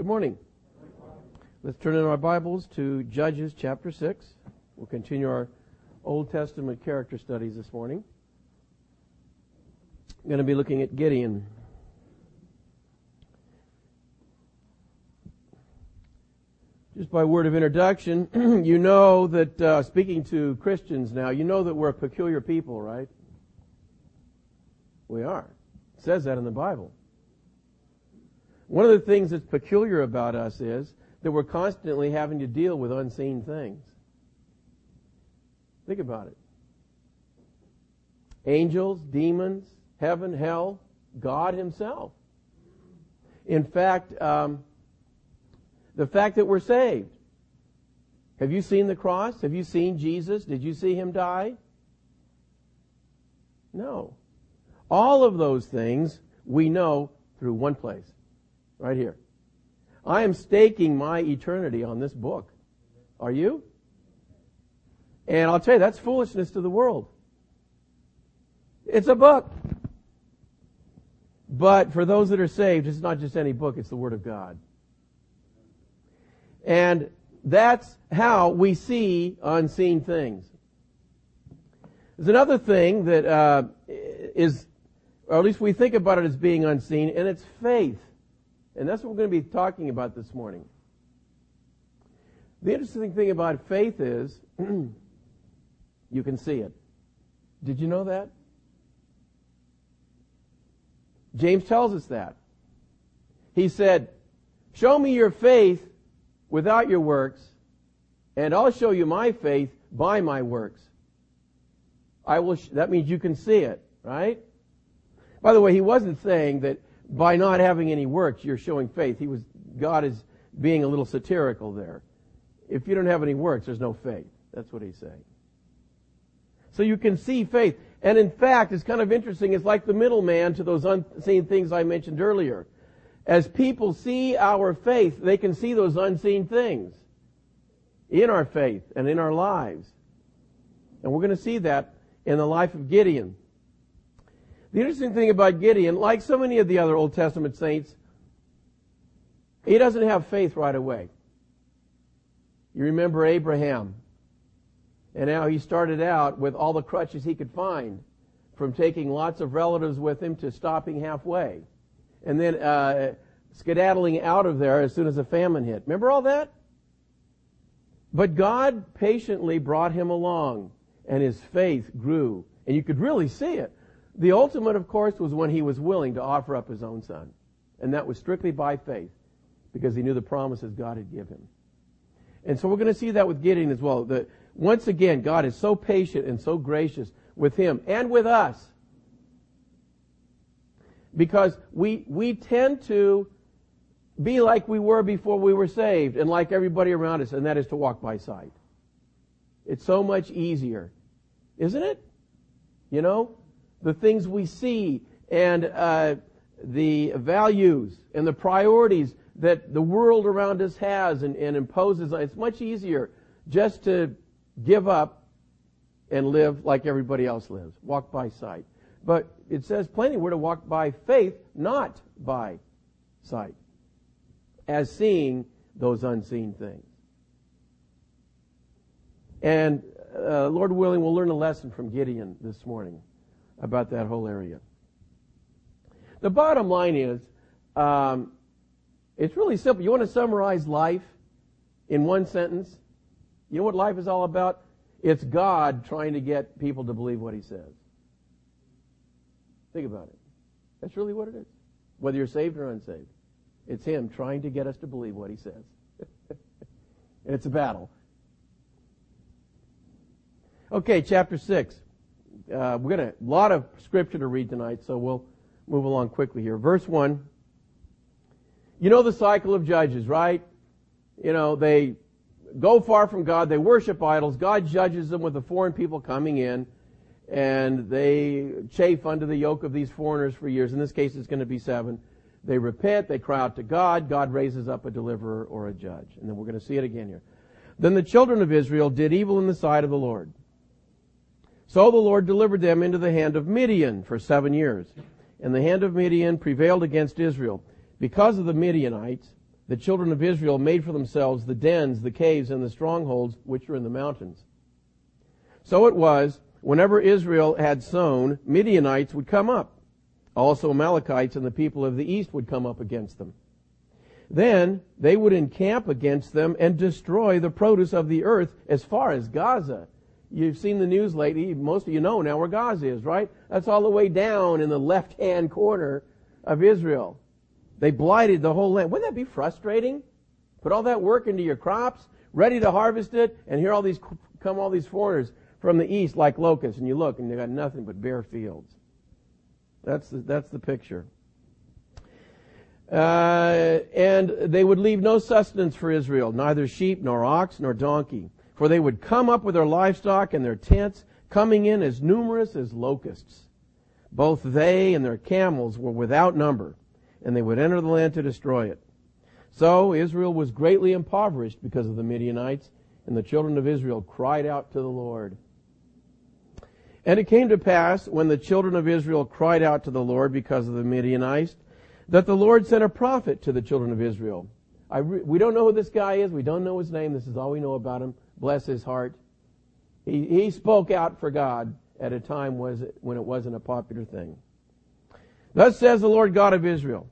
Good morning. Let's turn in our Bibles to Judges chapter 6. We'll continue our Old Testament character studies this morning. I'm going to be looking at Gideon. Just by word of introduction, you know that, uh, speaking to Christians now, you know that we're a peculiar people, right? We are. It says that in the Bible. One of the things that's peculiar about us is that we're constantly having to deal with unseen things. Think about it. Angels, demons, heaven, hell, God Himself. In fact, um, the fact that we're saved. Have you seen the cross? Have you seen Jesus? Did you see Him die? No. All of those things we know through one place. Right here. I am staking my eternity on this book. Are you? And I'll tell you, that's foolishness to the world. It's a book. But for those that are saved, it's not just any book, it's the Word of God. And that's how we see unseen things. There's another thing that uh, is, or at least we think about it as being unseen, and it's faith. And that's what we're going to be talking about this morning. The interesting thing about faith is you can see it. Did you know that? James tells us that. He said, Show me your faith without your works, and I'll show you my faith by my works. I will, sh- that means you can see it, right? By the way, he wasn't saying that by not having any works, you're showing faith. He was, God is being a little satirical there. If you don't have any works, there's no faith. That's what he's saying. So you can see faith. And in fact, it's kind of interesting. It's like the middleman to those unseen things I mentioned earlier. As people see our faith, they can see those unseen things in our faith and in our lives. And we're going to see that in the life of Gideon. The interesting thing about Gideon, like so many of the other Old Testament saints, he doesn't have faith right away. You remember Abraham and how he started out with all the crutches he could find from taking lots of relatives with him to stopping halfway and then uh, skedaddling out of there as soon as a famine hit. Remember all that? But God patiently brought him along and his faith grew. And you could really see it. The ultimate, of course, was when he was willing to offer up his own son. And that was strictly by faith because he knew the promises God had given him. And so we're going to see that with Gideon as well. That once again, God is so patient and so gracious with him and with us. Because we, we tend to be like we were before we were saved and like everybody around us, and that is to walk by sight. It's so much easier, isn't it? You know, the things we see and uh, the values and the priorities that the world around us has and, and imposes. It's much easier just to give up and live like everybody else lives. Walk by sight. But it says plainly we're to walk by faith, not by sight. As seeing those unseen things. And uh, Lord willing, we'll learn a lesson from Gideon this morning about that whole area. The bottom line is, um, it's really simple. You want to summarize life in one sentence? You know what life is all about? It's God trying to get people to believe what He says. Think about it. That's really what it is. Whether you're saved or unsaved. It's Him trying to get us to believe what He says. and it's a battle. Okay, chapter 6. Uh, we're going to, a lot of scripture to read tonight, so we'll move along quickly here. Verse 1. You know the cycle of judges, right? You know, they go far from God, they worship idols, God judges them with the foreign people coming in, and they chafe under the yoke of these foreigners for years. In this case, it's going to be seven. They repent, they cry out to God, God raises up a deliverer or a judge. And then we're going to see it again here. Then the children of Israel did evil in the sight of the Lord. So the Lord delivered them into the hand of Midian for seven years. And the hand of Midian prevailed against Israel. Because of the Midianites, the children of Israel made for themselves the dens, the caves, and the strongholds which are in the mountains. So it was, whenever Israel had sown, Midianites would come up. Also Amalekites and the people of the east would come up against them. Then they would encamp against them and destroy the produce of the earth as far as Gaza. You've seen the news lately. Most of you know now where Gaza is, right? That's all the way down in the left-hand corner of Israel. They blighted the whole land. Wouldn't that be frustrating? Put all that work into your crops, ready to harvest it, and here all these come all these foreigners from the east like locusts, and you look and they got nothing but bare fields. That's the, that's the picture. Uh, and they would leave no sustenance for Israel, neither sheep, nor ox, nor donkey. For they would come up with their livestock and their tents, coming in as numerous as locusts. Both they and their camels were without number, and they would enter the land to destroy it. So Israel was greatly impoverished because of the Midianites, and the children of Israel cried out to the Lord. And it came to pass, when the children of Israel cried out to the Lord because of the Midianites, that the Lord sent a prophet to the children of Israel. Re- we don't know who this guy is. We don't know his name. This is all we know about him. Bless his heart. He, he spoke out for God at a time was it, when it wasn't a popular thing. Thus says the Lord God of Israel,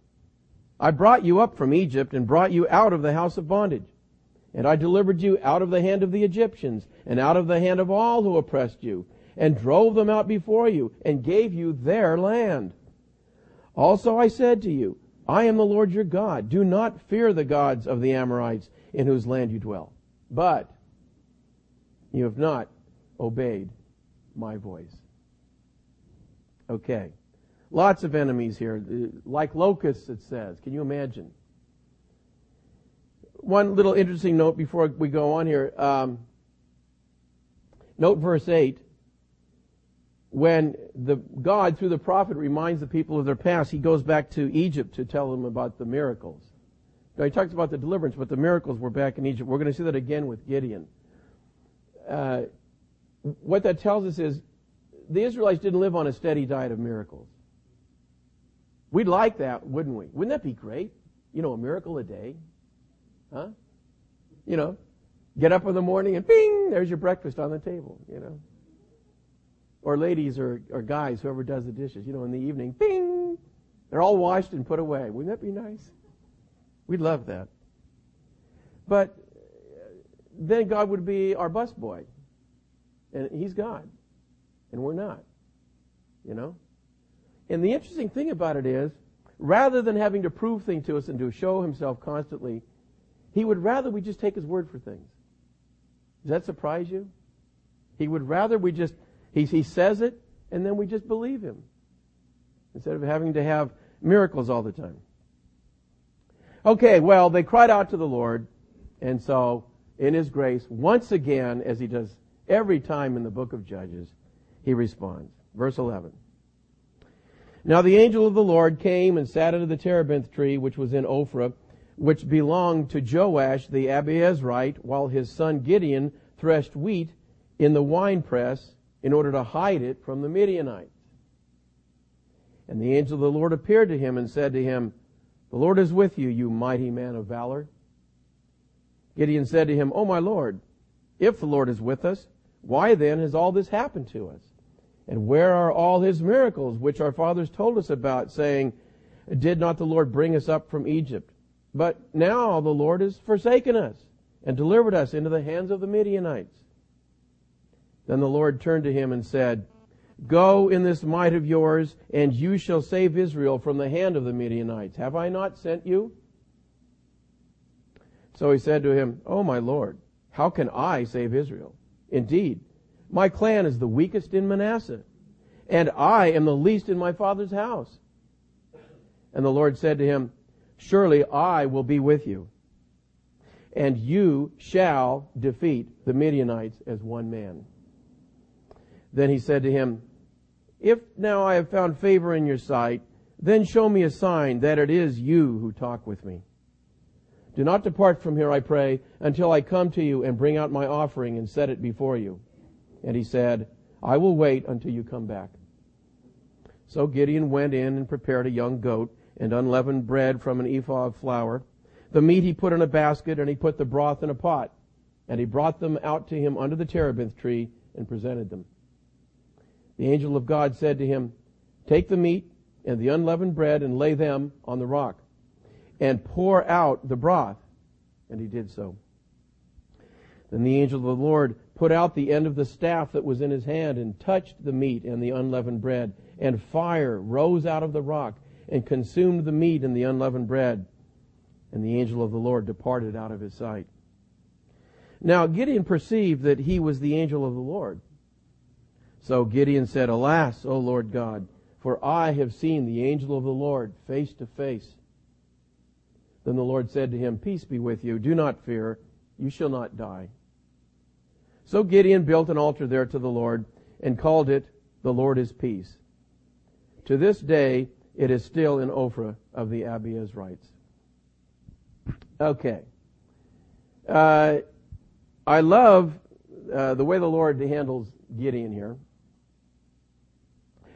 I brought you up from Egypt and brought you out of the house of bondage. And I delivered you out of the hand of the Egyptians and out of the hand of all who oppressed you and drove them out before you and gave you their land. Also I said to you, I am the Lord your God. Do not fear the gods of the Amorites in whose land you dwell. But you have not obeyed my voice. Okay. Lots of enemies here. Like locusts, it says. Can you imagine? One little interesting note before we go on here. Um, note verse 8 when the God through the prophet reminds the people of their past, he goes back to Egypt to tell them about the miracles. Now he talks about the deliverance, but the miracles were back in Egypt. We're going to see that again with Gideon. Uh, what that tells us is the Israelites didn't live on a steady diet of miracles. We'd like that, wouldn't we? Wouldn't that be great? You know, a miracle a day. Huh? You know, get up in the morning and bing, there's your breakfast on the table, you know or ladies or, or guys, whoever does the dishes, you know, in the evening, bing, they're all washed and put away. Wouldn't that be nice? We'd love that. But then God would be our busboy. And he's God. And we're not. You know? And the interesting thing about it is, rather than having to prove things to us and to show himself constantly, he would rather we just take his word for things. Does that surprise you? He would rather we just he, he says it, and then we just believe him instead of having to have miracles all the time. Okay, well, they cried out to the Lord, and so in his grace, once again, as he does every time in the book of Judges, he responds. Verse 11. Now the angel of the Lord came and sat under the terebinth tree which was in Ophrah, which belonged to Joash the Abiezrite, while his son Gideon threshed wheat in the winepress in order to hide it from the Midianites. And the angel of the Lord appeared to him and said to him, The Lord is with you, you mighty man of valor. Gideon said to him, O my Lord, if the Lord is with us, why then has all this happened to us? And where are all his miracles which our fathers told us about, saying, Did not the Lord bring us up from Egypt? But now the Lord has forsaken us and delivered us into the hands of the Midianites. Then the Lord turned to him and said, Go in this might of yours, and you shall save Israel from the hand of the Midianites. Have I not sent you? So he said to him, Oh, my Lord, how can I save Israel? Indeed, my clan is the weakest in Manasseh, and I am the least in my father's house. And the Lord said to him, Surely I will be with you, and you shall defeat the Midianites as one man. Then he said to him, If now I have found favor in your sight, then show me a sign that it is you who talk with me. Do not depart from here, I pray, until I come to you and bring out my offering and set it before you. And he said, I will wait until you come back. So Gideon went in and prepared a young goat and unleavened bread from an ephah of flour. The meat he put in a basket, and he put the broth in a pot. And he brought them out to him under the terebinth tree and presented them. The angel of God said to him, Take the meat and the unleavened bread and lay them on the rock, and pour out the broth. And he did so. Then the angel of the Lord put out the end of the staff that was in his hand and touched the meat and the unleavened bread, and fire rose out of the rock and consumed the meat and the unleavened bread. And the angel of the Lord departed out of his sight. Now Gideon perceived that he was the angel of the Lord. So Gideon said, Alas, O Lord God, for I have seen the angel of the Lord face to face. Then the Lord said to him, Peace be with you. Do not fear. You shall not die. So Gideon built an altar there to the Lord and called it, The Lord is Peace. To this day, it is still in Ophrah of the Abiezrites. Okay. Uh, I love uh, the way the Lord handles Gideon here.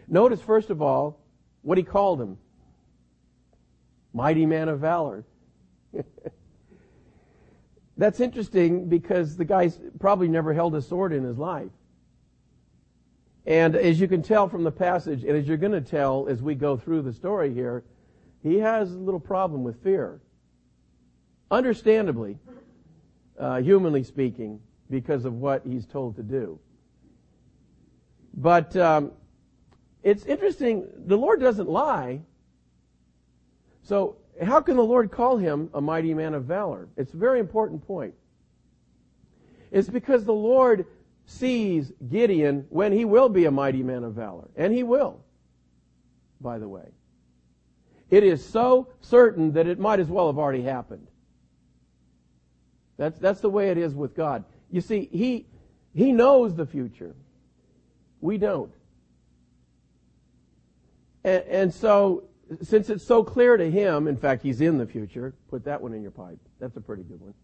Notice, first of all, what he called him. Mighty man of valor. That's interesting because the guy's probably never held a sword in his life. And as you can tell from the passage, and as you're going to tell as we go through the story here, he has a little problem with fear. Understandably, uh, humanly speaking, because of what he's told to do. But um, it's interesting, the Lord doesn't lie. So how can the Lord call him a mighty man of valor? It's a very important point. It's because the Lord sees Gideon when he will be a mighty man of valor. And he will, by the way. It is so certain that it might as well have already happened. That's, that's the way it is with God. You see, he, he knows the future. We don't. And, and so since it's so clear to him, in fact, he's in the future, put that one in your pipe. That's a pretty good one.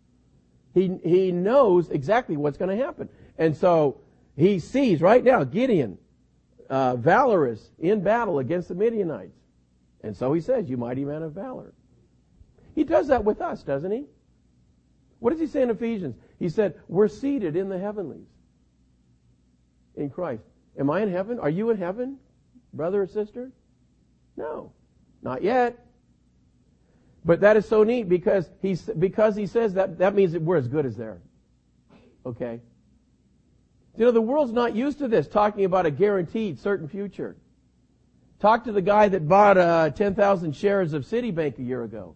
He, he knows exactly what's going to happen. And so he sees right now Gideon, uh, valorous in battle against the Midianites. And so he says, you mighty man of valor. He does that with us, doesn't he? What does he say in Ephesians? He said, we're seated in the heavenlies in Christ. Am I in heaven? Are you in heaven, brother or sister? No. Not yet. But that is so neat because he's, because he says that, that means that we're as good as there. Okay? You know, the world's not used to this, talking about a guaranteed certain future. Talk to the guy that bought uh, 10,000 shares of Citibank a year ago.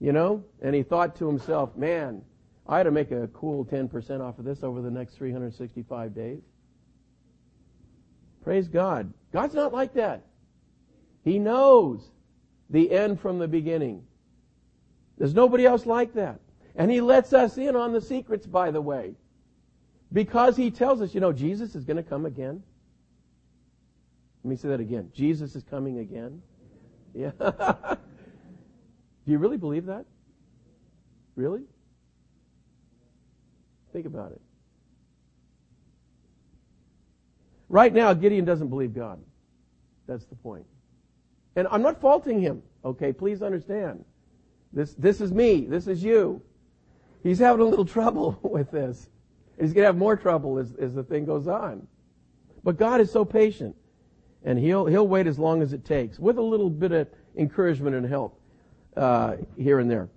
You know? And he thought to himself, man, I ought to make a cool 10% off of this over the next 365 days. Praise God. God's not like that. He knows the end from the beginning. There's nobody else like that. And He lets us in on the secrets, by the way. Because He tells us, you know, Jesus is going to come again. Let me say that again. Jesus is coming again. Yeah. Do you really believe that? Really? Think about it. Right now, Gideon doesn't believe God. That's the point. And I'm not faulting him, okay? Please understand. This, this is me. This is you. He's having a little trouble with this. He's going to have more trouble as, as the thing goes on. But God is so patient. And he'll, he'll wait as long as it takes with a little bit of encouragement and help uh, here and there.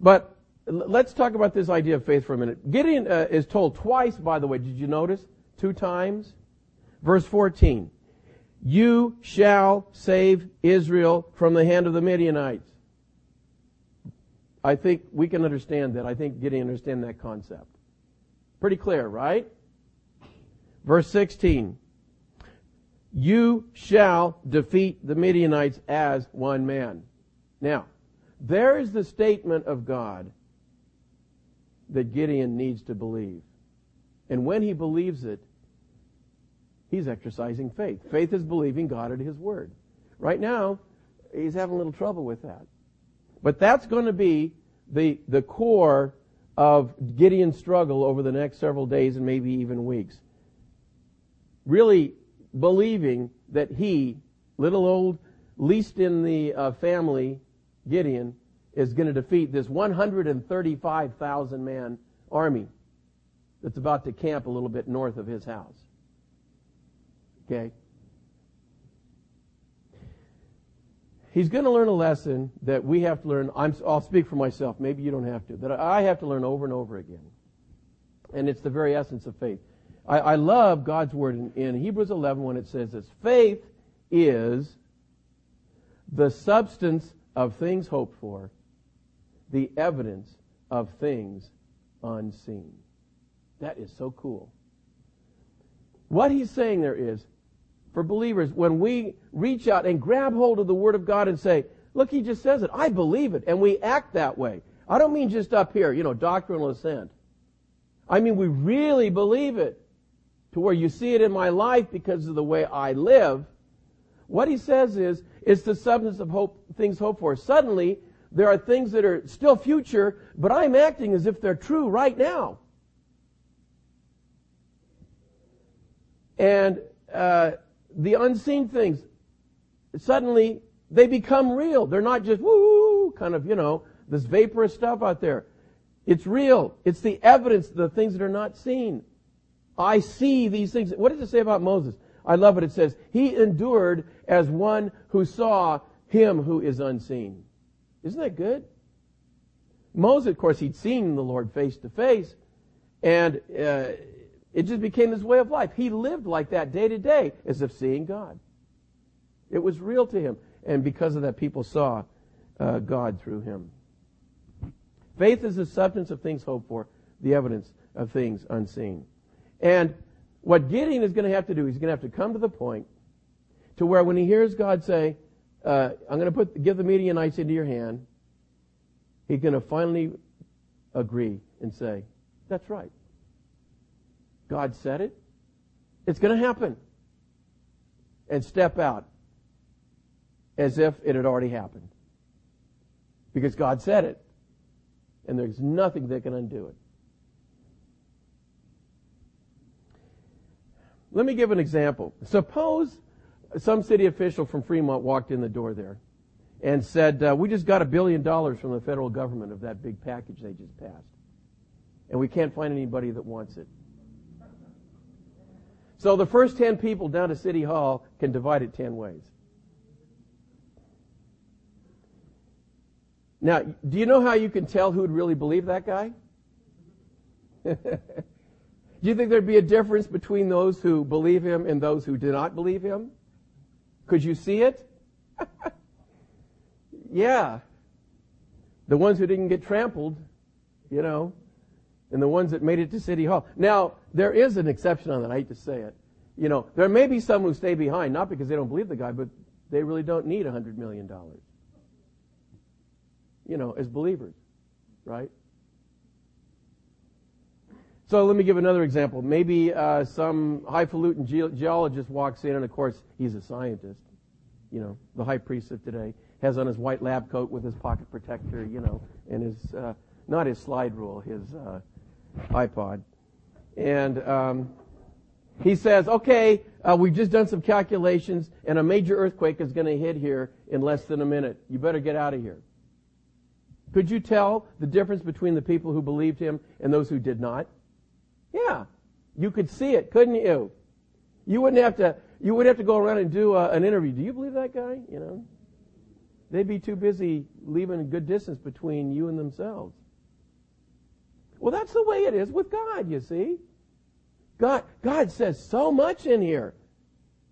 But let's talk about this idea of faith for a minute. Gideon uh, is told twice, by the way, did you notice? Two times. Verse 14. You shall save Israel from the hand of the Midianites. I think we can understand that. I think Gideon understand that concept. Pretty clear, right? Verse 16. You shall defeat the Midianites as one man. Now, there is the statement of God that Gideon needs to believe. And when he believes it, he's exercising faith. Faith is believing God at his word. Right now, he's having a little trouble with that. But that's going to be the, the core of Gideon's struggle over the next several days and maybe even weeks. Really believing that he, little old least in the uh, family, Gideon, is going to defeat this 135,000 man army that's about to camp a little bit north of his house. Okay? He's going to learn a lesson that we have to learn. i will speak for myself. Maybe you don't have to. That I have to learn over and over again. And it's the very essence of faith. I, I love God's word in, in Hebrews 11 when it says this. Faith is the substance of things hoped for, the evidence of things unseen. That is so cool. What he's saying there is, for believers, when we reach out and grab hold of the Word of God and say, look, he just says it, I believe it, and we act that way. I don't mean just up here, you know, doctrinal assent. I mean, we really believe it to where you see it in my life because of the way I live. What he says is, it's the substance of hope, things hoped for. Suddenly, there are things that are still future, but I'm acting as if they're true right now. And uh, the unseen things, suddenly they become real. They're not just woo, kind of, you know, this vaporous stuff out there. It's real. It's the evidence the things that are not seen. I see these things. What does it say about Moses? I love it. It says, He endured as one who saw him who is unseen. Isn't that good? Moses, of course, he'd seen the Lord face to face, and uh, it just became his way of life. He lived like that day to day as if seeing God. It was real to him. And because of that, people saw uh, God through him. Faith is the substance of things hoped for, the evidence of things unseen. And what Gideon is going to have to do, he's going to have to come to the point to where when he hears God say, uh, I'm going to put, give the Midianites into your hand, he's going to finally agree and say, that's right. God said it. It's going to happen. And step out as if it had already happened. Because God said it. And there's nothing that can undo it. Let me give an example. Suppose some city official from Fremont walked in the door there and said, uh, We just got a billion dollars from the federal government of that big package they just passed. And we can't find anybody that wants it. So the first 10 people down to City Hall can divide it 10 ways. Now, do you know how you can tell who would really believe that guy? do you think there'd be a difference between those who believe him and those who do not believe him? Could you see it? yeah. The ones who didn't get trampled, you know, and the ones that made it to City Hall. Now, there is an exception on that. I hate to say it. You know, there may be some who stay behind, not because they don't believe the guy, but they really don't need a $100 million. You know, as believers, right? So let me give another example. Maybe uh, some highfalutin ge- geologist walks in, and of course, he's a scientist. You know, the high priest of today has on his white lab coat with his pocket protector, you know, and his, uh, not his slide rule, his uh, iPod. And um, he says, okay, uh, we've just done some calculations, and a major earthquake is going to hit here in less than a minute. You better get out of here. Could you tell the difference between the people who believed him and those who did not? Yeah, you could see it, couldn't you? You wouldn't have to. You would have to go around and do a, uh, an interview. Do you believe that guy? You know, they'd be too busy leaving a good distance between you and themselves. Well, that's the way it is with God. You see, God God says so much in here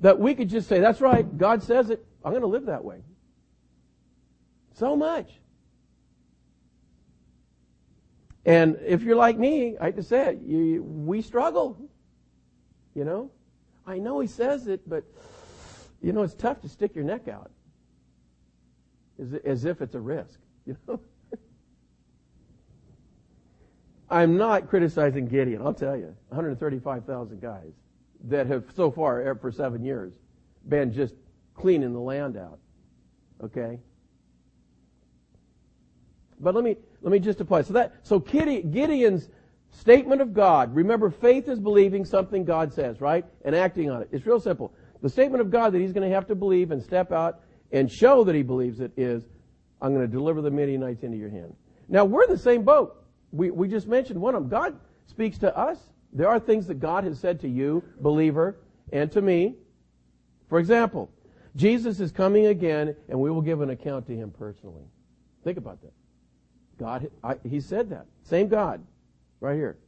that we could just say, "That's right. God says it. I'm going to live that way." So much. And if you're like me, I to say it, you, we struggle. You know? I know he says it, but, you know, it's tough to stick your neck out as, as if it's a risk. You know? I'm not criticizing Gideon, I'll tell you. 135,000 guys that have so far, er, for seven years, been just cleaning the land out. Okay? But let me let me just apply. So that so Gideon's statement of God. Remember, faith is believing something God says, right, and acting on it. It's real simple. The statement of God that he's going to have to believe and step out and show that he believes it is, I'm going to deliver the Midianites into your hand. Now we're in the same boat. We, we just mentioned one of them. God speaks to us. There are things that God has said to you, believer, and to me. For example, Jesus is coming again and we will give an account to him personally. Think about that. God, I, he said that. Same God. Right here.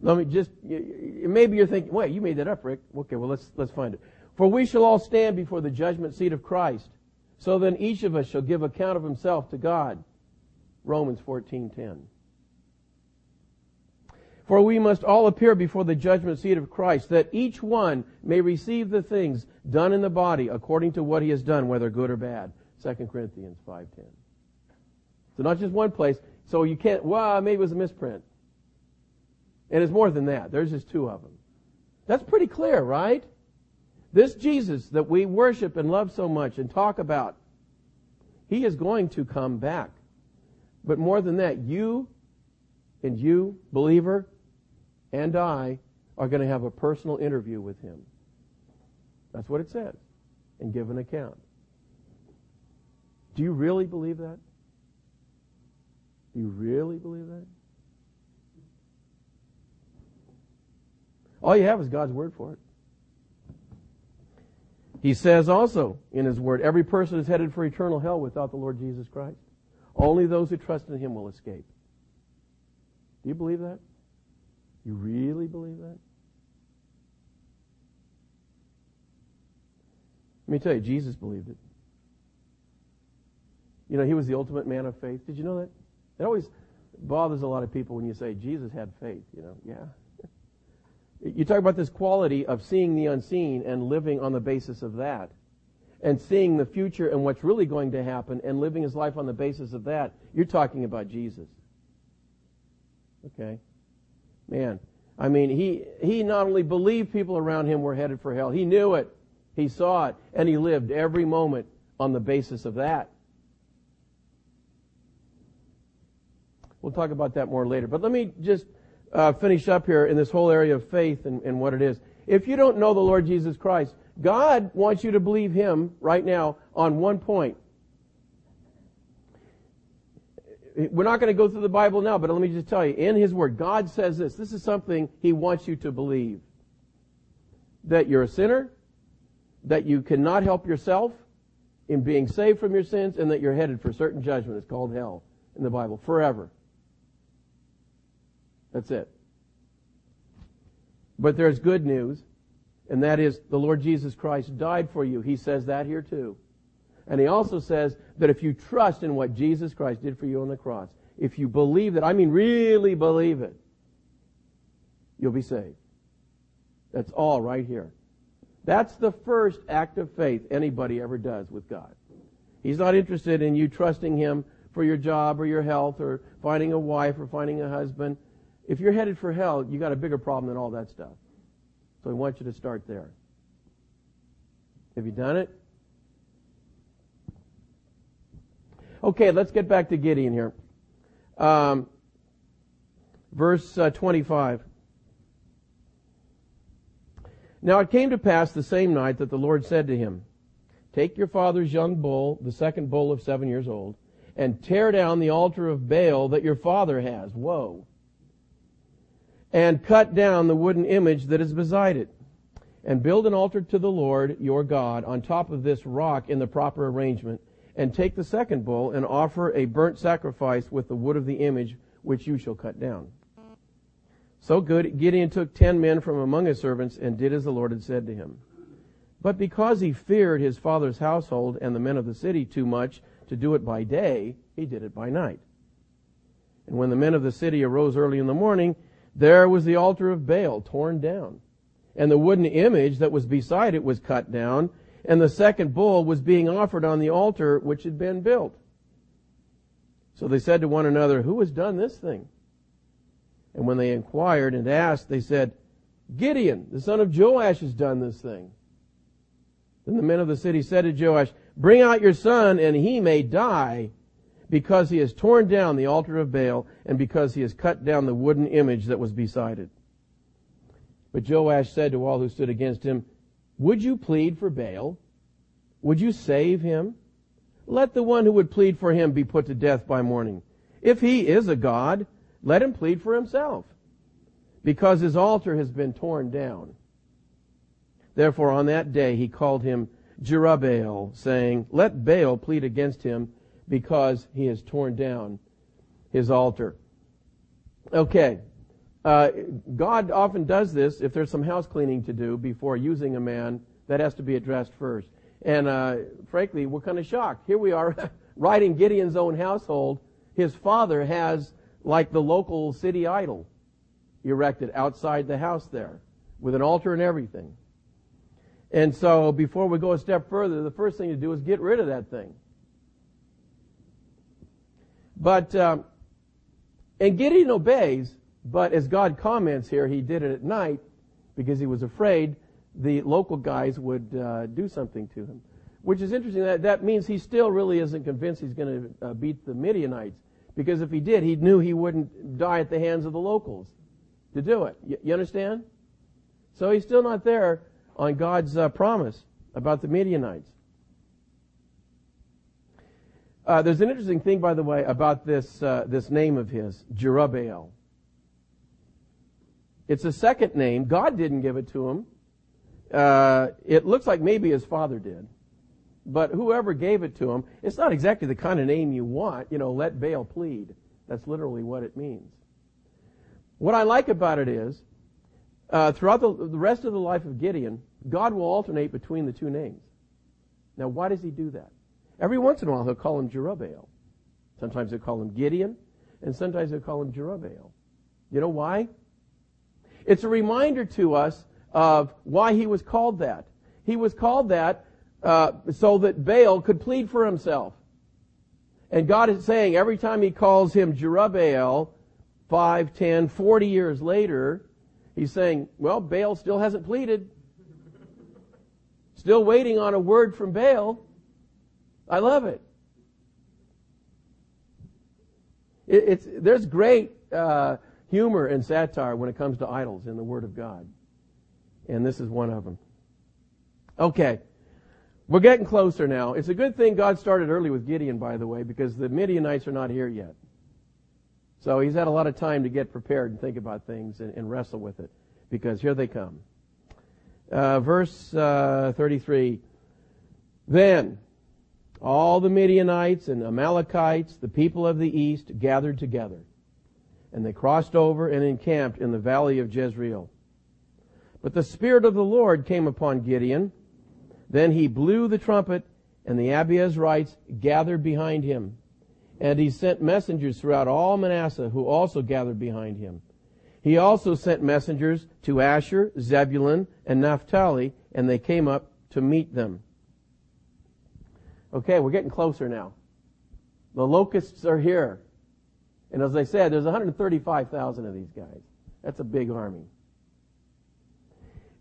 Let me just, maybe you're thinking, wait, you made that up, Rick. Okay, well let's, let's find it. For we shall all stand before the judgment seat of Christ. So then each of us shall give account of himself to God. Romans 14:10. For we must all appear before the judgment seat of Christ, that each one may receive the things done in the body according to what he has done, whether good or bad. 2 Corinthians 5.10. So not just one place. So you can't, well, maybe it was a misprint. And it's more than that. There's just two of them. That's pretty clear, right? This Jesus that we worship and love so much and talk about, He is going to come back. But more than that, you and you, believer, and I are going to have a personal interview with Him. That's what it says. And give an account. Do you really believe that? Do you really believe that? All you have is God's word for it. He says also in his word, every person is headed for eternal hell without the Lord Jesus Christ. Only those who trust in him will escape. Do you believe that? You really believe that? Let me tell you, Jesus believed it. You know, he was the ultimate man of faith. Did you know that? It always bothers a lot of people when you say Jesus had faith, you know. Yeah. You talk about this quality of seeing the unseen and living on the basis of that. And seeing the future and what's really going to happen and living his life on the basis of that. You're talking about Jesus. Okay? Man. I mean, he, he not only believed people around him were headed for hell, he knew it. He saw it. And he lived every moment on the basis of that. We'll talk about that more later. But let me just uh, finish up here in this whole area of faith and, and what it is. If you don't know the Lord Jesus Christ, God wants you to believe Him right now on one point. We're not going to go through the Bible now, but let me just tell you, in His Word, God says this. This is something He wants you to believe. That you're a sinner, that you cannot help yourself in being saved from your sins, and that you're headed for certain judgment. It's called hell in the Bible, forever. That's it. But there's good news, and that is the Lord Jesus Christ died for you. He says that here too. And he also says that if you trust in what Jesus Christ did for you on the cross, if you believe that, I mean really believe it, you'll be saved. That's all right here. That's the first act of faith anybody ever does with God. He's not interested in you trusting Him for your job or your health or finding a wife or finding a husband. If you're headed for hell, you got a bigger problem than all that stuff. So I want you to start there. Have you done it? Okay, let's get back to Gideon here. Um, verse uh, 25. Now it came to pass the same night that the Lord said to him, Take your father's young bull, the second bull of seven years old, and tear down the altar of Baal that your father has. Whoa and cut down the wooden image that is beside it, and build an altar to the Lord your God on top of this rock in the proper arrangement, and take the second bull and offer a burnt sacrifice with the wood of the image which you shall cut down. So good, Gideon took ten men from among his servants and did as the Lord had said to him. But because he feared his father's household and the men of the city too much to do it by day, he did it by night. And when the men of the city arose early in the morning, there was the altar of Baal torn down. And the wooden image that was beside it was cut down, and the second bull was being offered on the altar which had been built. So they said to one another, Who has done this thing? And when they inquired and asked, they said, Gideon, the son of Joash, has done this thing. Then the men of the city said to Joash, Bring out your son, and he may die, because he has torn down the altar of Baal and because he has cut down the wooden image that was beside it. But Joash said to all who stood against him, Would you plead for Baal? Would you save him? Let the one who would plead for him be put to death by morning. If he is a god, let him plead for himself, because his altar has been torn down. Therefore on that day he called him Jerubbaal, saying, Let Baal plead against him, because he has torn down his altar. Okay. Uh, God often does this if there's some house cleaning to do before using a man. That has to be addressed first. And uh, frankly, we're kind of shocked. Here we are, right in Gideon's own household. His father has like the local city idol erected outside the house there with an altar and everything. And so before we go a step further, the first thing to do is get rid of that thing. But, um, and Gideon obeys, but as God comments here, he did it at night because he was afraid the local guys would uh, do something to him. Which is interesting. That, that means he still really isn't convinced he's going to uh, beat the Midianites. Because if he did, he knew he wouldn't die at the hands of the locals to do it. You, you understand? So he's still not there on God's uh, promise about the Midianites. Uh, there's an interesting thing, by the way, about this uh, this name of his, Jerubbaal. It's a second name. God didn't give it to him. Uh, it looks like maybe his father did. But whoever gave it to him, it's not exactly the kind of name you want. You know, let Baal plead. That's literally what it means. What I like about it is, uh, throughout the, the rest of the life of Gideon, God will alternate between the two names. Now, why does he do that? Every once in a while, he'll call him Jerubbaal. Sometimes he'll call him Gideon, and sometimes he'll call him Jerubbaal. You know why? It's a reminder to us of why he was called that. He was called that uh, so that Baal could plead for himself. And God is saying every time he calls him Jerubbaal, 5, 10, 40 years later, he's saying, well, Baal still hasn't pleaded. Still waiting on a word from Baal. I love it. it it's, there's great uh, humor and satire when it comes to idols in the Word of God and this is one of them. Okay. We're getting closer now. It's a good thing God started early with Gideon, by the way, because the Midianites are not here yet. So he's had a lot of time to get prepared and think about things and, and wrestle with it, because here they come. Uh, verse uh, 33. Then all the Midianites and Amalekites, the people of the east, gathered together, and they crossed over and encamped in the valley of Jezreel. But the Spirit of the Lord came upon Gideon. Then he blew the trumpet, and the Abiezrites gathered behind him. And he sent messengers throughout all Manasseh, who also gathered behind him. He also sent messengers to Asher, Zebulun, and Naphtali, and they came up to meet them. Okay, we're getting closer now. The locusts are here. And as I said, there's 135,000 of these guys. That's a big army.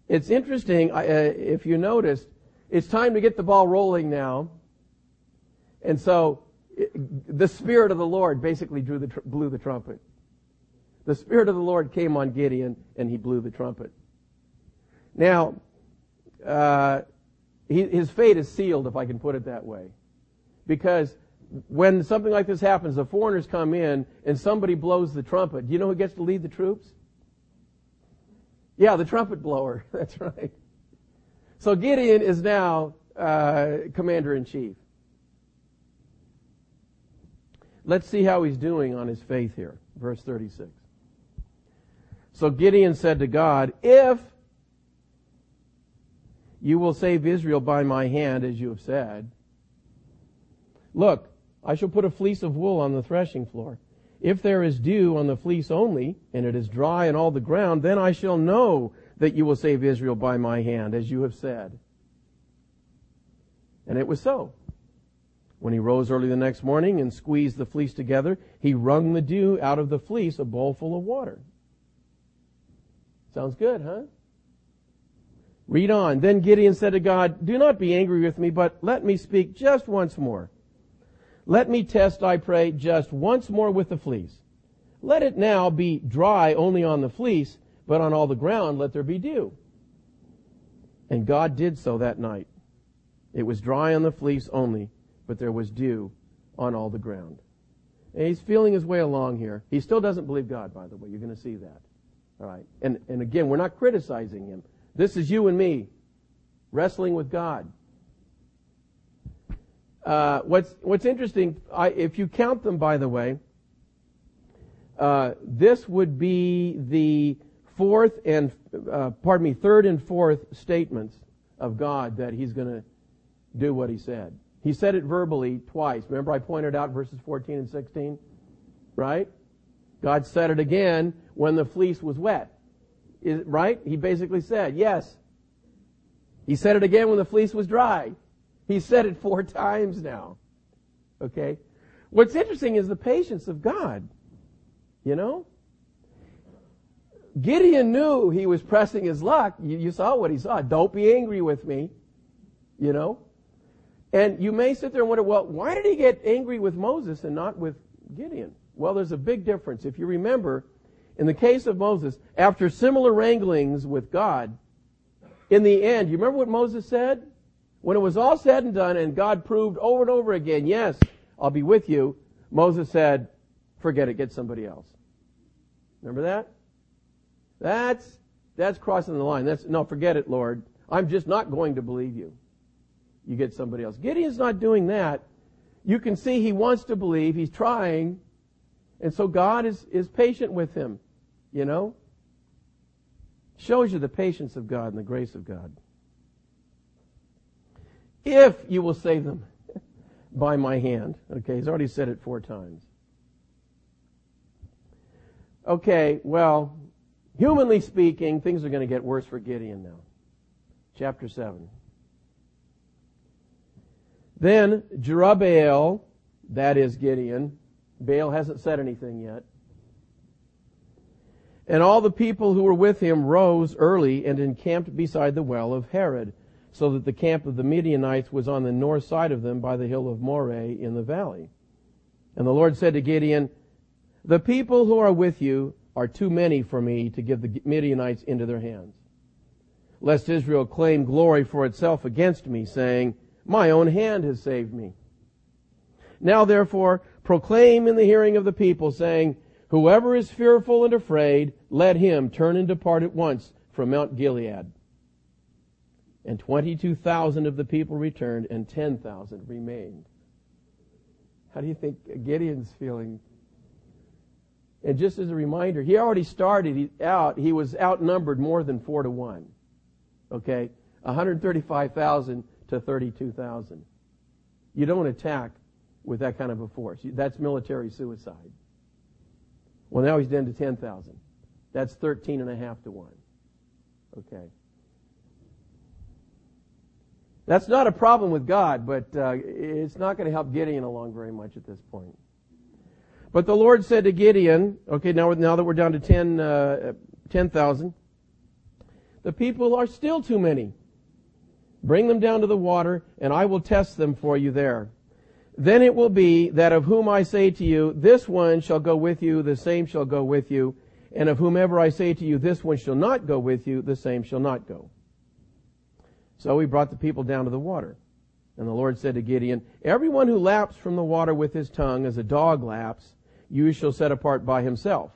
It's interesting, uh, if you noticed, it's time to get the ball rolling now. And so, it, the Spirit of the Lord basically drew the tr- blew the trumpet. The Spirit of the Lord came on Gideon and he blew the trumpet. Now, uh, he, his fate is sealed, if I can put it that way. Because when something like this happens, the foreigners come in and somebody blows the trumpet. Do you know who gets to lead the troops? Yeah, the trumpet blower. That's right. So Gideon is now uh, commander in chief. Let's see how he's doing on his faith here. Verse 36. So Gideon said to God, If you will save Israel by my hand, as you have said, look, I shall put a fleece of wool on the threshing floor if there is dew on the fleece only, and it is dry on all the ground, then I shall know that you will save Israel by my hand, as you have said. And it was so. When he rose early the next morning and squeezed the fleece together, he wrung the dew out of the fleece, a bowl full of water. Sounds good, huh? Read on. Then Gideon said to God, Do not be angry with me, but let me speak just once more. Let me test, I pray, just once more with the fleece. Let it now be dry only on the fleece, but on all the ground let there be dew. And God did so that night. It was dry on the fleece only, but there was dew on all the ground. And he's feeling his way along here. He still doesn't believe God, by the way. You're going to see that. All right. And, and again, we're not criticizing him. This is you and me wrestling with God. Uh, what's what's interesting, I, if you count them, by the way, uh, this would be the fourth and uh, pardon me, third and fourth statements of God that He's going to do what He said. He said it verbally twice. Remember, I pointed out verses 14 and 16, right? God said it again when the fleece was wet, Is, right? He basically said, "Yes." He said it again when the fleece was dry. He said it four times now. Okay? What's interesting is the patience of God. You know? Gideon knew he was pressing his luck. You, you, saw what he saw. Don't be angry with me. You know? And you may sit there and wonder, well, why did he get angry with Moses and not with Gideon? Well, there's a big difference. If you remember, in the case of Moses, after similar wranglings with God, in the end, you remember what Moses said? When it was all said and done and God proved over and over again, yes, I'll be with you, Moses said, forget it, get somebody else. Remember that? That's, that's crossing the line. That's, no, forget it, Lord. I'm just not going to believe you. You get somebody else. Gideon's not doing that. You can see he wants to believe. He's trying. And so God is, is patient with him. You know? Shows you the patience of God and the grace of God if you will save them by my hand. Okay, he's already said it four times. Okay, well, humanly speaking, things are going to get worse for Gideon now. Chapter 7. Then Jerubbaal, that is Gideon, Baal hasn't said anything yet. And all the people who were with him rose early and encamped beside the well of Harod, so that the camp of the Midianites was on the north side of them by the hill of Moreh in the valley. And the Lord said to Gideon, The people who are with you are too many for me to give the Midianites into their hands. Lest Israel claim glory for itself against me, saying, My own hand has saved me. Now therefore, proclaim in the hearing of the people, saying, Whoever is fearful and afraid, let him turn and depart at once from Mount Gilead and 22,000 of the people returned, and 10,000 remained. How do you think Gideon's feeling? And just as a reminder, he already started out, he was outnumbered more than four to one. Okay? 135,000 to 32,000. You don't attack with that kind of a force. That's military suicide. Well, now he's down to 10,000. That's 13 and a half to 1. Okay. That's not a problem with God, but uh, it's not going to help Gideon along very much at this point. But the Lord said to Gideon, okay, now, now that we're down to 10, uh, 10,000, the people are still too many. Bring them down to the water, and I will test them for you there. Then it will be that of whom I say to you, this one shall go with you, the same shall go with you, and of whomever I say to you, this one shall not go with you, the same shall not go. So he brought the people down to the water. And the Lord said to Gideon, Everyone who laps from the water with his tongue as a dog laps, you shall set apart by himself.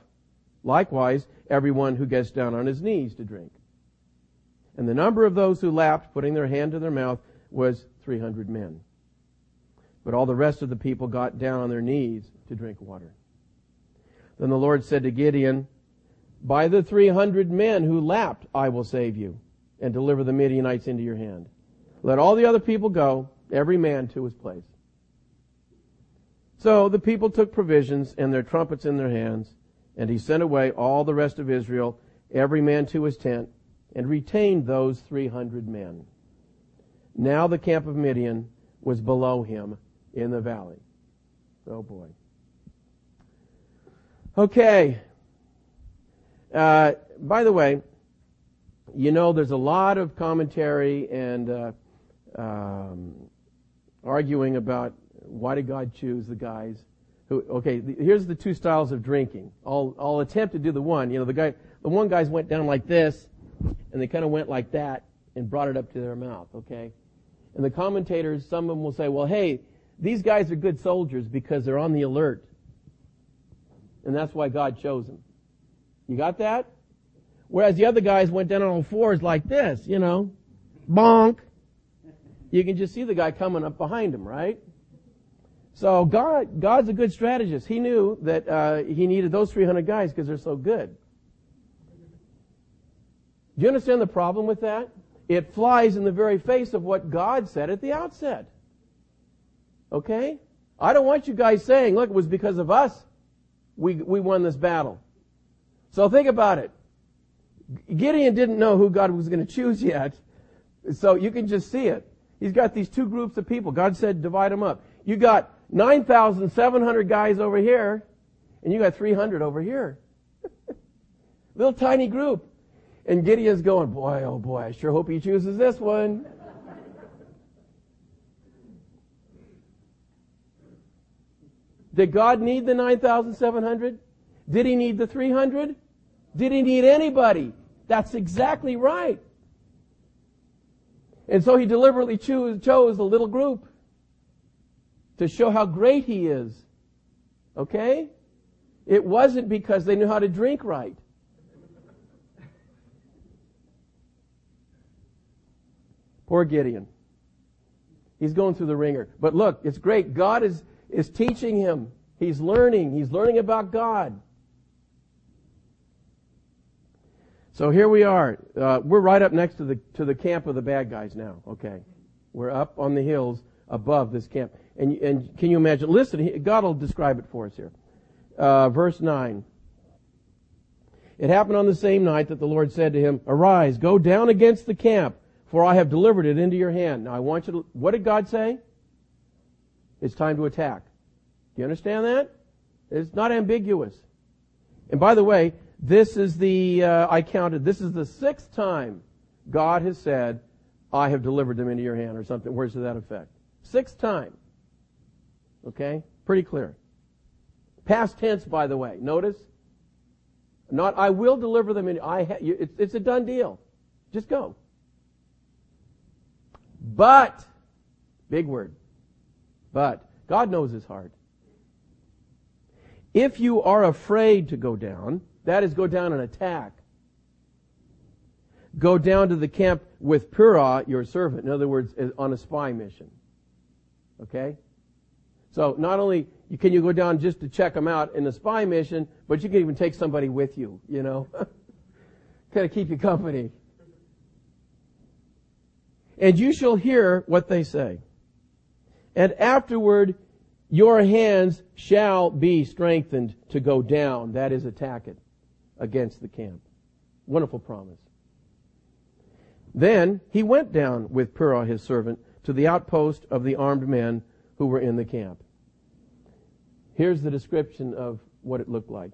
Likewise, everyone who gets down on his knees to drink. And the number of those who lapped, putting their hand to their mouth, was 300 men. But all the rest of the people got down on their knees to drink water. Then the Lord said to Gideon, By the 300 men who lapped, I will save you and deliver the Midianites into your hand. Let all the other people go, every man to his place. So the people took provisions and their trumpets in their hands, and he sent away all the rest of Israel, every man to his tent, and retained those 300 men. Now the camp of Midian was below him in the valley. Oh boy. Okay. Uh, by the way, you know, there's a lot of commentary and uh, um, arguing about why did God choose the guys who. Okay, here's the two styles of drinking. I'll I'll attempt to do the one. You know, the guy, the one guys went down like this, and they kind of went like that, and brought it up to their mouth, okay? And the commentators, some of them will say, well, hey, these guys are good soldiers because they're on the alert. And that's why God chose them. You got that? Whereas the other guys went down on all fours like this, you know. Bonk. You can just see the guy coming up behind him, right? So God, God's a good strategist. He knew that uh, he needed those 300 guys because they're so good. Do you understand the problem with that? It flies in the very face of what God said at the outset. Okay? I don't want you guys saying, look, it was because of us we, we won this battle. So think about it. Gideon didn't know who God was going to choose yet. So you can just see it. He's got these two groups of people. God said divide them up. You got 9,700 guys over here, and you got 300 over here. Little tiny group. And Gideon's going, boy, oh boy, I sure hope he chooses this one. Did God need the 9,700? Did he need the 300? Did he need anybody? That's exactly right. And so he deliberately chose, chose a little group to show how great he is. Okay? It wasn't because they knew how to drink right. Poor Gideon. He's going through the wringer. But look, it's great. God is, is teaching him. He's learning. He's learning about God. So here we are. Uh, we're right up next to the to the camp of the bad guys now. Okay, we're up on the hills above this camp. And and can you imagine? Listen, God will describe it for us here. Uh, verse nine. It happened on the same night that the Lord said to him, "Arise, go down against the camp, for I have delivered it into your hand." Now I want you to. What did God say? It's time to attack. Do you understand that? It's not ambiguous. And by the way, this is the, uh, I counted, this is the sixth time God has said, I have delivered them into your hand or something, words to that effect. Sixth time. Okay? Pretty clear. Past tense, by the way. Notice? Not, I will deliver them in, I ha- it's, it's a done deal. Just go. But, big word, but, God knows his heart. If you are afraid to go down, that is go down and attack. Go down to the camp with Purah, your servant. In other words, on a spy mission. Okay? So not only can you go down just to check them out in a spy mission, but you can even take somebody with you, you know. kind of keep you company. And you shall hear what they say. And afterward your hands shall be strengthened to go down, that is attack it against the camp. Wonderful promise. Then he went down with Purah his servant to the outpost of the armed men who were in the camp. Here's the description of what it looked like.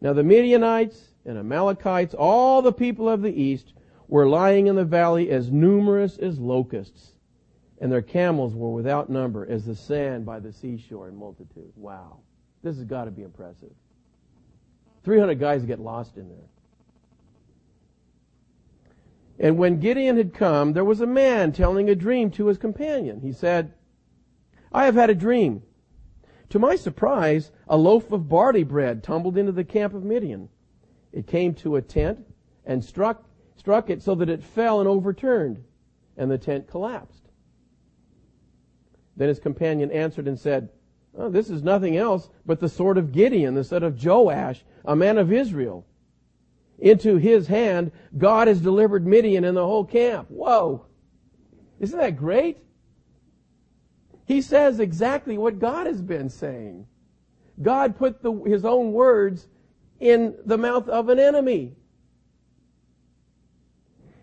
Now the Midianites and Amalekites, all the people of the east, were lying in the valley as numerous as locusts, and their camels were without number as the sand by the seashore in multitude. Wow. This has got to be impressive. 300 guys get lost in there. And when Gideon had come, there was a man telling a dream to his companion. He said, I have had a dream. To my surprise, a loaf of barley bread tumbled into the camp of Midian. It came to a tent and struck, struck it so that it fell and overturned, and the tent collapsed. Then his companion answered and said, oh, This is nothing else but the sword of Gideon, the son of Joash, a man of Israel. Into his hand, God has delivered Midian and the whole camp. Whoa! Isn't that great? He says exactly what God has been saying. God put the, his own words in the mouth of an enemy.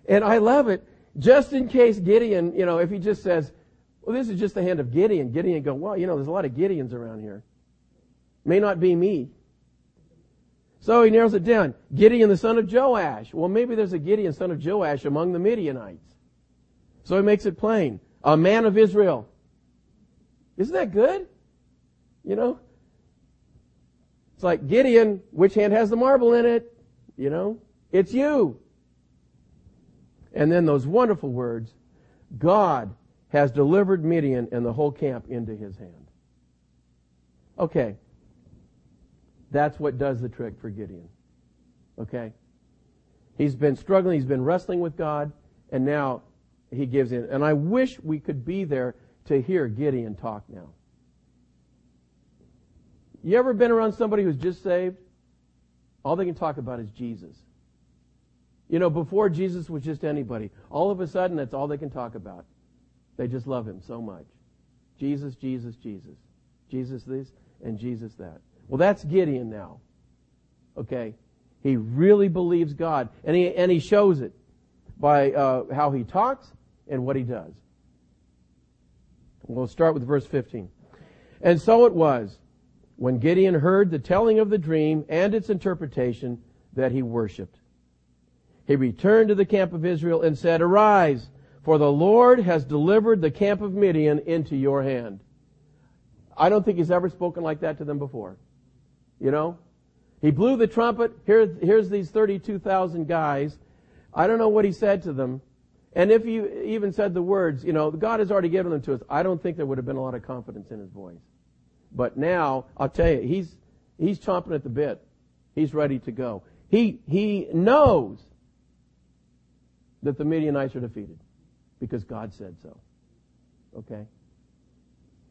And I love it. Just in case Gideon, you know, if he just says, well, this is just the hand of Gideon, Gideon go, well, you know, there's a lot of Gideons around here. May not be me. So he narrows it down. Gideon the son of Joash. Well, maybe there's a Gideon son of Joash among the Midianites. So he makes it plain. A man of Israel. Isn't that good? You know? It's like Gideon, which hand has the marble in it? You know? It's you. And then those wonderful words, God has delivered Midian and the whole camp into his hand. Okay. That's what does the trick for Gideon. Okay? He's been struggling, he's been wrestling with God, and now he gives in. And I wish we could be there to hear Gideon talk now. You ever been around somebody who's just saved? All they can talk about is Jesus. You know, before Jesus was just anybody. All of a sudden, that's all they can talk about. They just love him so much. Jesus, Jesus, Jesus. Jesus this and Jesus that. Well, that's Gideon now. Okay? He really believes God. And he, and he shows it by uh, how he talks and what he does. We'll start with verse 15. And so it was, when Gideon heard the telling of the dream and its interpretation, that he worshiped. He returned to the camp of Israel and said, Arise, for the Lord has delivered the camp of Midian into your hand. I don't think he's ever spoken like that to them before. You know? He blew the trumpet. Here, here's these 32,000 guys. I don't know what he said to them. And if he even said the words, you know, God has already given them to us, I don't think there would have been a lot of confidence in his voice. But now, I'll tell you, he's, he's chomping at the bit. He's ready to go. He, he knows that the Midianites are defeated because God said so. Okay?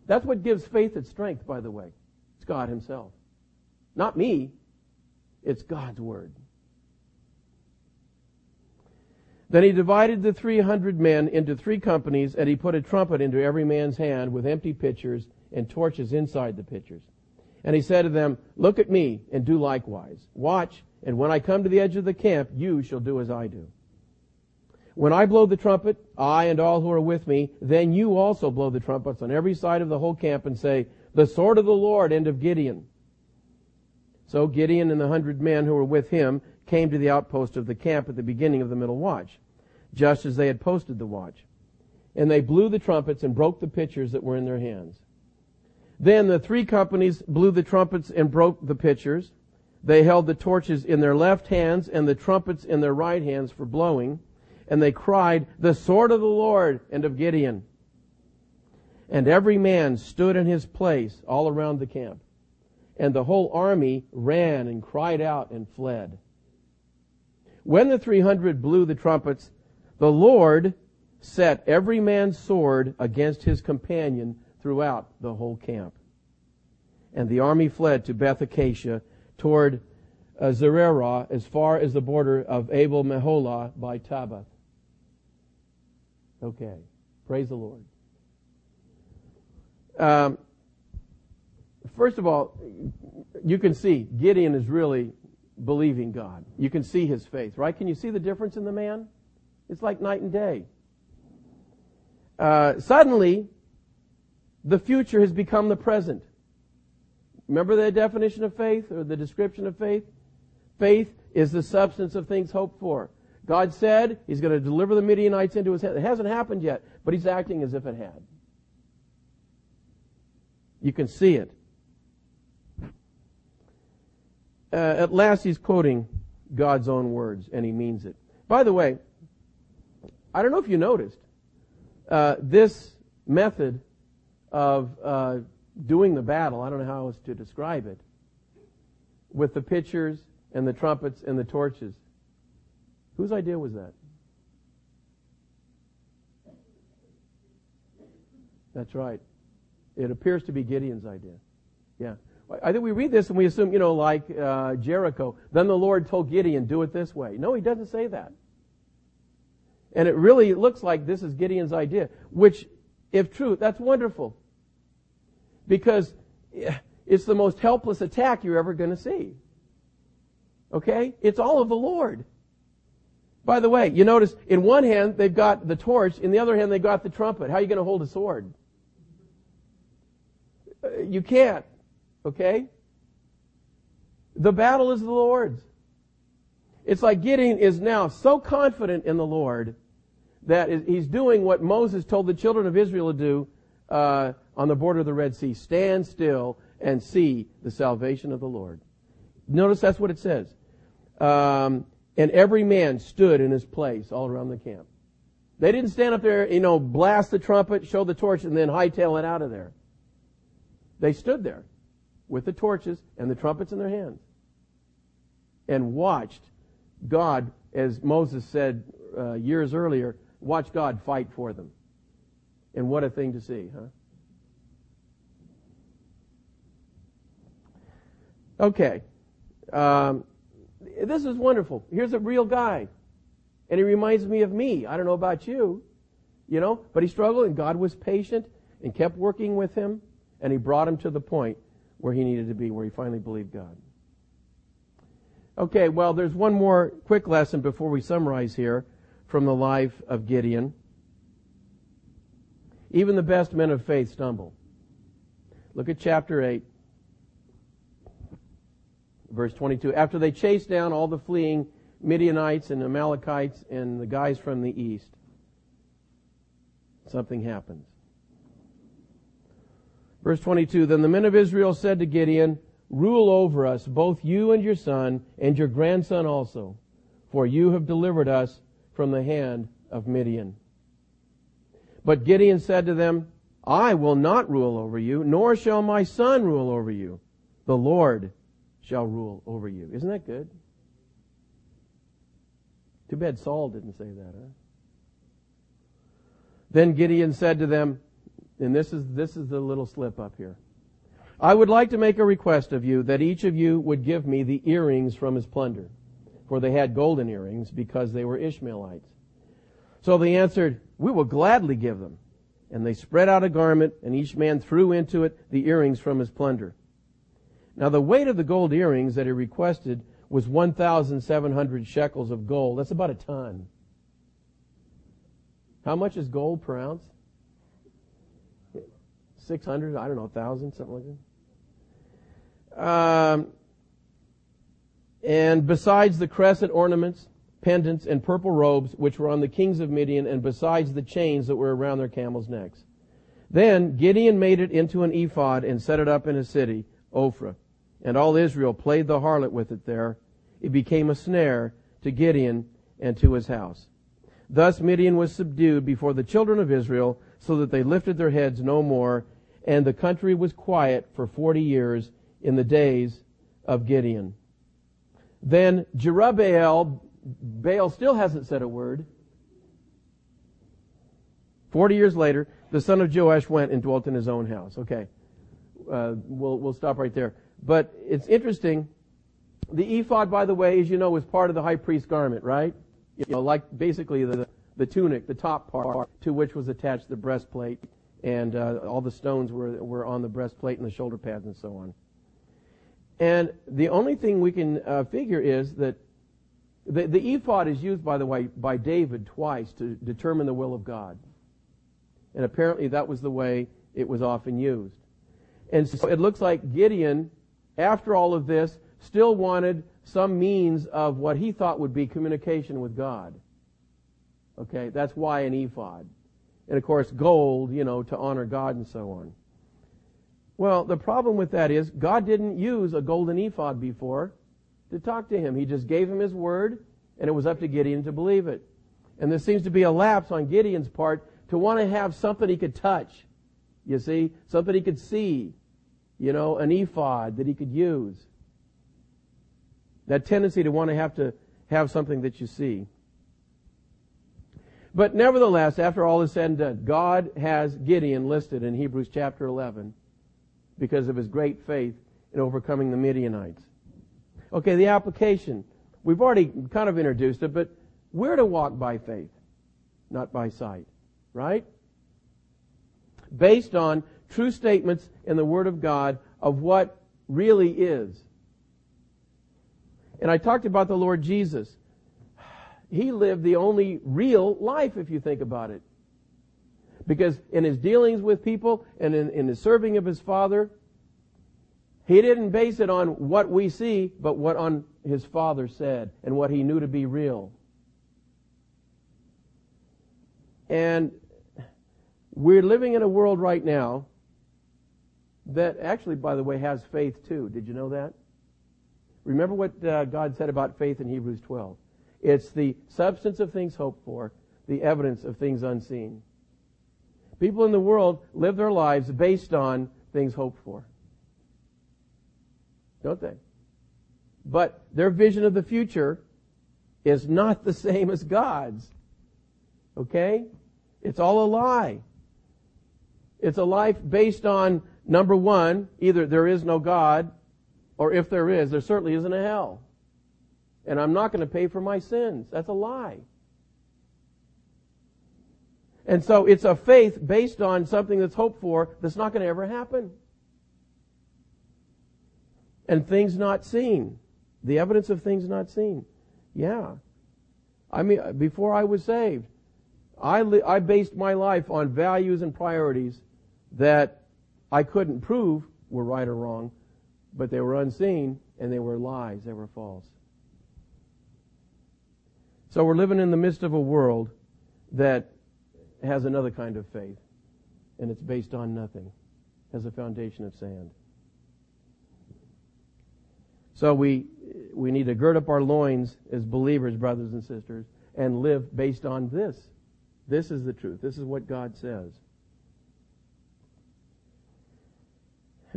That's what gives faith its strength, by the way. It's God himself. Not me. It's God's word. Then he divided the 300 men into three companies, and he put a trumpet into every man's hand with empty pitchers and torches inside the pitchers. And he said to them, Look at me and do likewise. Watch, and when I come to the edge of the camp, you shall do as I do. When I blow the trumpet, I and all who are with me, then you also blow the trumpets on every side of the whole camp and say, The sword of the Lord and of Gideon. So Gideon and the hundred men who were with him came to the outpost of the camp at the beginning of the middle watch, just as they had posted the watch. And they blew the trumpets and broke the pitchers that were in their hands. Then the three companies blew the trumpets and broke the pitchers. They held the torches in their left hands and the trumpets in their right hands for blowing. And they cried, The sword of the Lord and of Gideon. And every man stood in his place all around the camp. And the whole army ran and cried out and fled. When the 300 blew the trumpets, the Lord set every man's sword against his companion throughout the whole camp. And the army fled to Beth Acacia toward uh, as far as the border of Abel Meholah by Tabbath. Okay. Praise the Lord. Um, first of all, you can see Gideon is really believing God. You can see his faith, right? Can you see the difference in the man? It's like night and day. Uh, suddenly, the future has become the present. Remember the definition of faith or the description of faith? Faith is the substance of things hoped for. God said he's going to deliver the Midianites into his hand. It hasn't happened yet, but he's acting as if it had. You can see it uh, at last he's quoting God's own words, and he means it. By the way, I don't know if you noticed, uh, this method of uh, doing the battle, I don't know how else to describe it, with the pitchers and the trumpets and the torches. Whose idea was that? That's right. It appears to be Gideon's idea. Yeah. I think we read this and we assume, you know, like uh, Jericho. Then the Lord told Gideon, do it this way. No, he doesn't say that. And it really looks like this is Gideon's idea, which, if true, that's wonderful. Because it's the most helpless attack you're ever going to see. Okay? It's all of the Lord. By the way, you notice in one hand they've got the torch, in the other hand they've got the trumpet. How are you going to hold a sword? Uh, you can't. Okay? The battle is the Lord's. It's like Gideon is now so confident in the Lord that he's doing what Moses told the children of Israel to do uh, on the border of the Red Sea. Stand still and see the salvation of the Lord. Notice that's what it says. Um, And every man stood in his place all around the camp. They didn't stand up there, you know, blast the trumpet, show the torch, and then hightail it out of there. They stood there with the torches and the trumpets in their hands and watched God, as Moses said uh, years earlier, watch God fight for them. And what a thing to see, huh? Okay. Um, this is wonderful. Here's a real guy. And he reminds me of me. I don't know about you, you know, but he struggled and God was patient and kept working with him and he brought him to the point where he needed to be, where he finally believed God. Okay, well, there's one more quick lesson before we summarize here from the life of Gideon. Even the best men of faith stumble. Look at chapter 8, verse 22. After they chased down all the fleeing Midianites and Amalekites and the guys from the east, something happens. Verse 22, Then the men of Israel said to Gideon, Rule over us, both you and your son, and your grandson also, for you have delivered us from the hand of Midian. But Gideon said to them, I will not rule over you, nor shall my son rule over you. The Lord shall rule over you. Isn't that good? Too bad Saul didn't say that, huh? Then Gideon said to them, and this is, this is the little slip up here. I would like to make a request of you that each of you would give me the earrings from his plunder. For they had golden earrings because they were Ishmaelites. So they answered, We will gladly give them. And they spread out a garment, and each man threw into it the earrings from his plunder. Now the weight of the gold earrings that he requested was 1,700 shekels of gold. That's about a ton. How much is gold per ounce? 600, I don't know, 1,000, something like that. Um, and besides the crescent ornaments, pendants, and purple robes which were on the kings of Midian, and besides the chains that were around their camels' necks. Then Gideon made it into an ephod and set it up in a city, Ophrah. And all Israel played the harlot with it there. It became a snare to Gideon and to his house. Thus Midian was subdued before the children of Israel, so that they lifted their heads no more, and the country was quiet for forty years in the days of Gideon. Then Jerubbaal, Baal still hasn't said a word. Forty years later, the son of Joash went and dwelt in his own house. Okay, uh, we'll we'll stop right there. But it's interesting. The ephod, by the way, as you know, was part of the high priest's garment, right? You know, like basically the the tunic, the top part, to which was attached the breastplate, and uh, all the stones were were on the breastplate and the shoulder pads and so on. And the only thing we can uh, figure is that the, the ephod is used, by the way, by David twice to determine the will of God. And apparently that was the way it was often used. And so it looks like Gideon, after all of this, still wanted some means of what he thought would be communication with God. Okay, that's why an ephod. And of course, gold, you know, to honor God and so on. Well, the problem with that is God didn't use a golden ephod before to talk to him. He just gave him his word, and it was up to Gideon to believe it. And there seems to be a lapse on Gideon's part to want to have something he could touch. You see? Something he could see. You know, an ephod that he could use. That tendency to want to have to have something that you see. But nevertheless, after all is said and done, God has Gideon listed in Hebrews chapter 11 because of his great faith in overcoming the Midianites. Okay, the application. We've already kind of introduced it, but we're to walk by faith, not by sight, right? Based on true statements in the Word of God of what really is. And I talked about the Lord Jesus. He lived the only real life, if you think about it. Because in his dealings with people and in, in his serving of his Father, he didn't base it on what we see, but what on his Father said and what he knew to be real. And we're living in a world right now that actually, by the way, has faith too. Did you know that? Remember what uh, God said about faith in Hebrews 12. It's the substance of things hoped for, the evidence of things unseen. People in the world live their lives based on things hoped for. Don't they? But their vision of the future is not the same as God's. Okay? It's all a lie. It's a life based on, number one, either there is no God, or if there is, there certainly isn't a hell. And I'm not going to pay for my sins. That's a lie. And so it's a faith based on something that's hoped for that's not going to ever happen. And things not seen. The evidence of things not seen. Yeah. I mean, before I was saved, I, li- I based my life on values and priorities that I couldn't prove were right or wrong, but they were unseen and they were lies, they were false. So we're living in the midst of a world that has another kind of faith, and it's based on nothing, has a foundation of sand. So we, we need to gird up our loins as believers, brothers and sisters, and live based on this. This is the truth. This is what God says.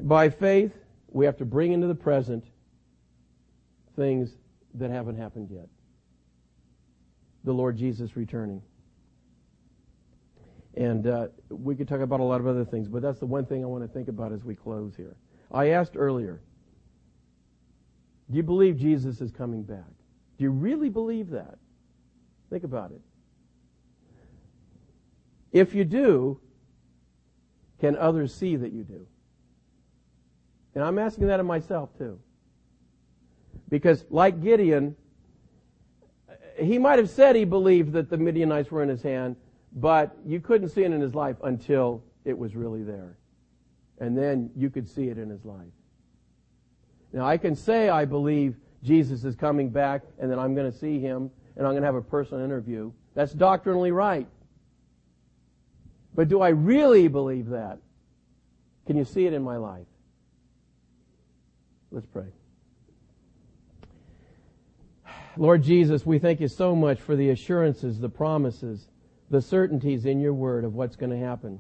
By faith, we have to bring into the present things that haven't happened yet. The Lord Jesus returning. And uh, we could talk about a lot of other things, but that's the one thing I want to think about as we close here. I asked earlier, do you believe Jesus is coming back? Do you really believe that? Think about it. If you do, can others see that you do? And I'm asking that of myself too. Because like Gideon, he might have said he believed that the Midianites were in his hand, but you couldn't see it in his life until it was really there. And then you could see it in his life. Now I can say I believe Jesus is coming back and that I'm going to see him and I'm going to have a personal interview. That's doctrinally right. But do I really believe that? Can you see it in my life? Let's pray. Lord Jesus, we thank you so much for the assurances, the promises, the certainties in your word of what's going to happen.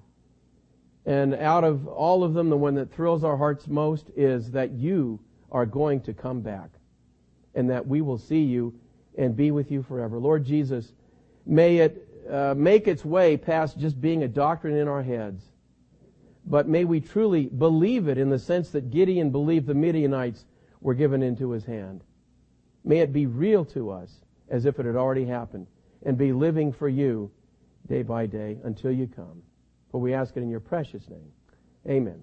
And out of all of them, the one that thrills our hearts most is that you are going to come back and that we will see you and be with you forever. Lord Jesus, may it uh, make its way past just being a doctrine in our heads, but may we truly believe it in the sense that Gideon believed the Midianites were given into his hand. May it be real to us as if it had already happened and be living for you day by day until you come. For we ask it in your precious name. Amen.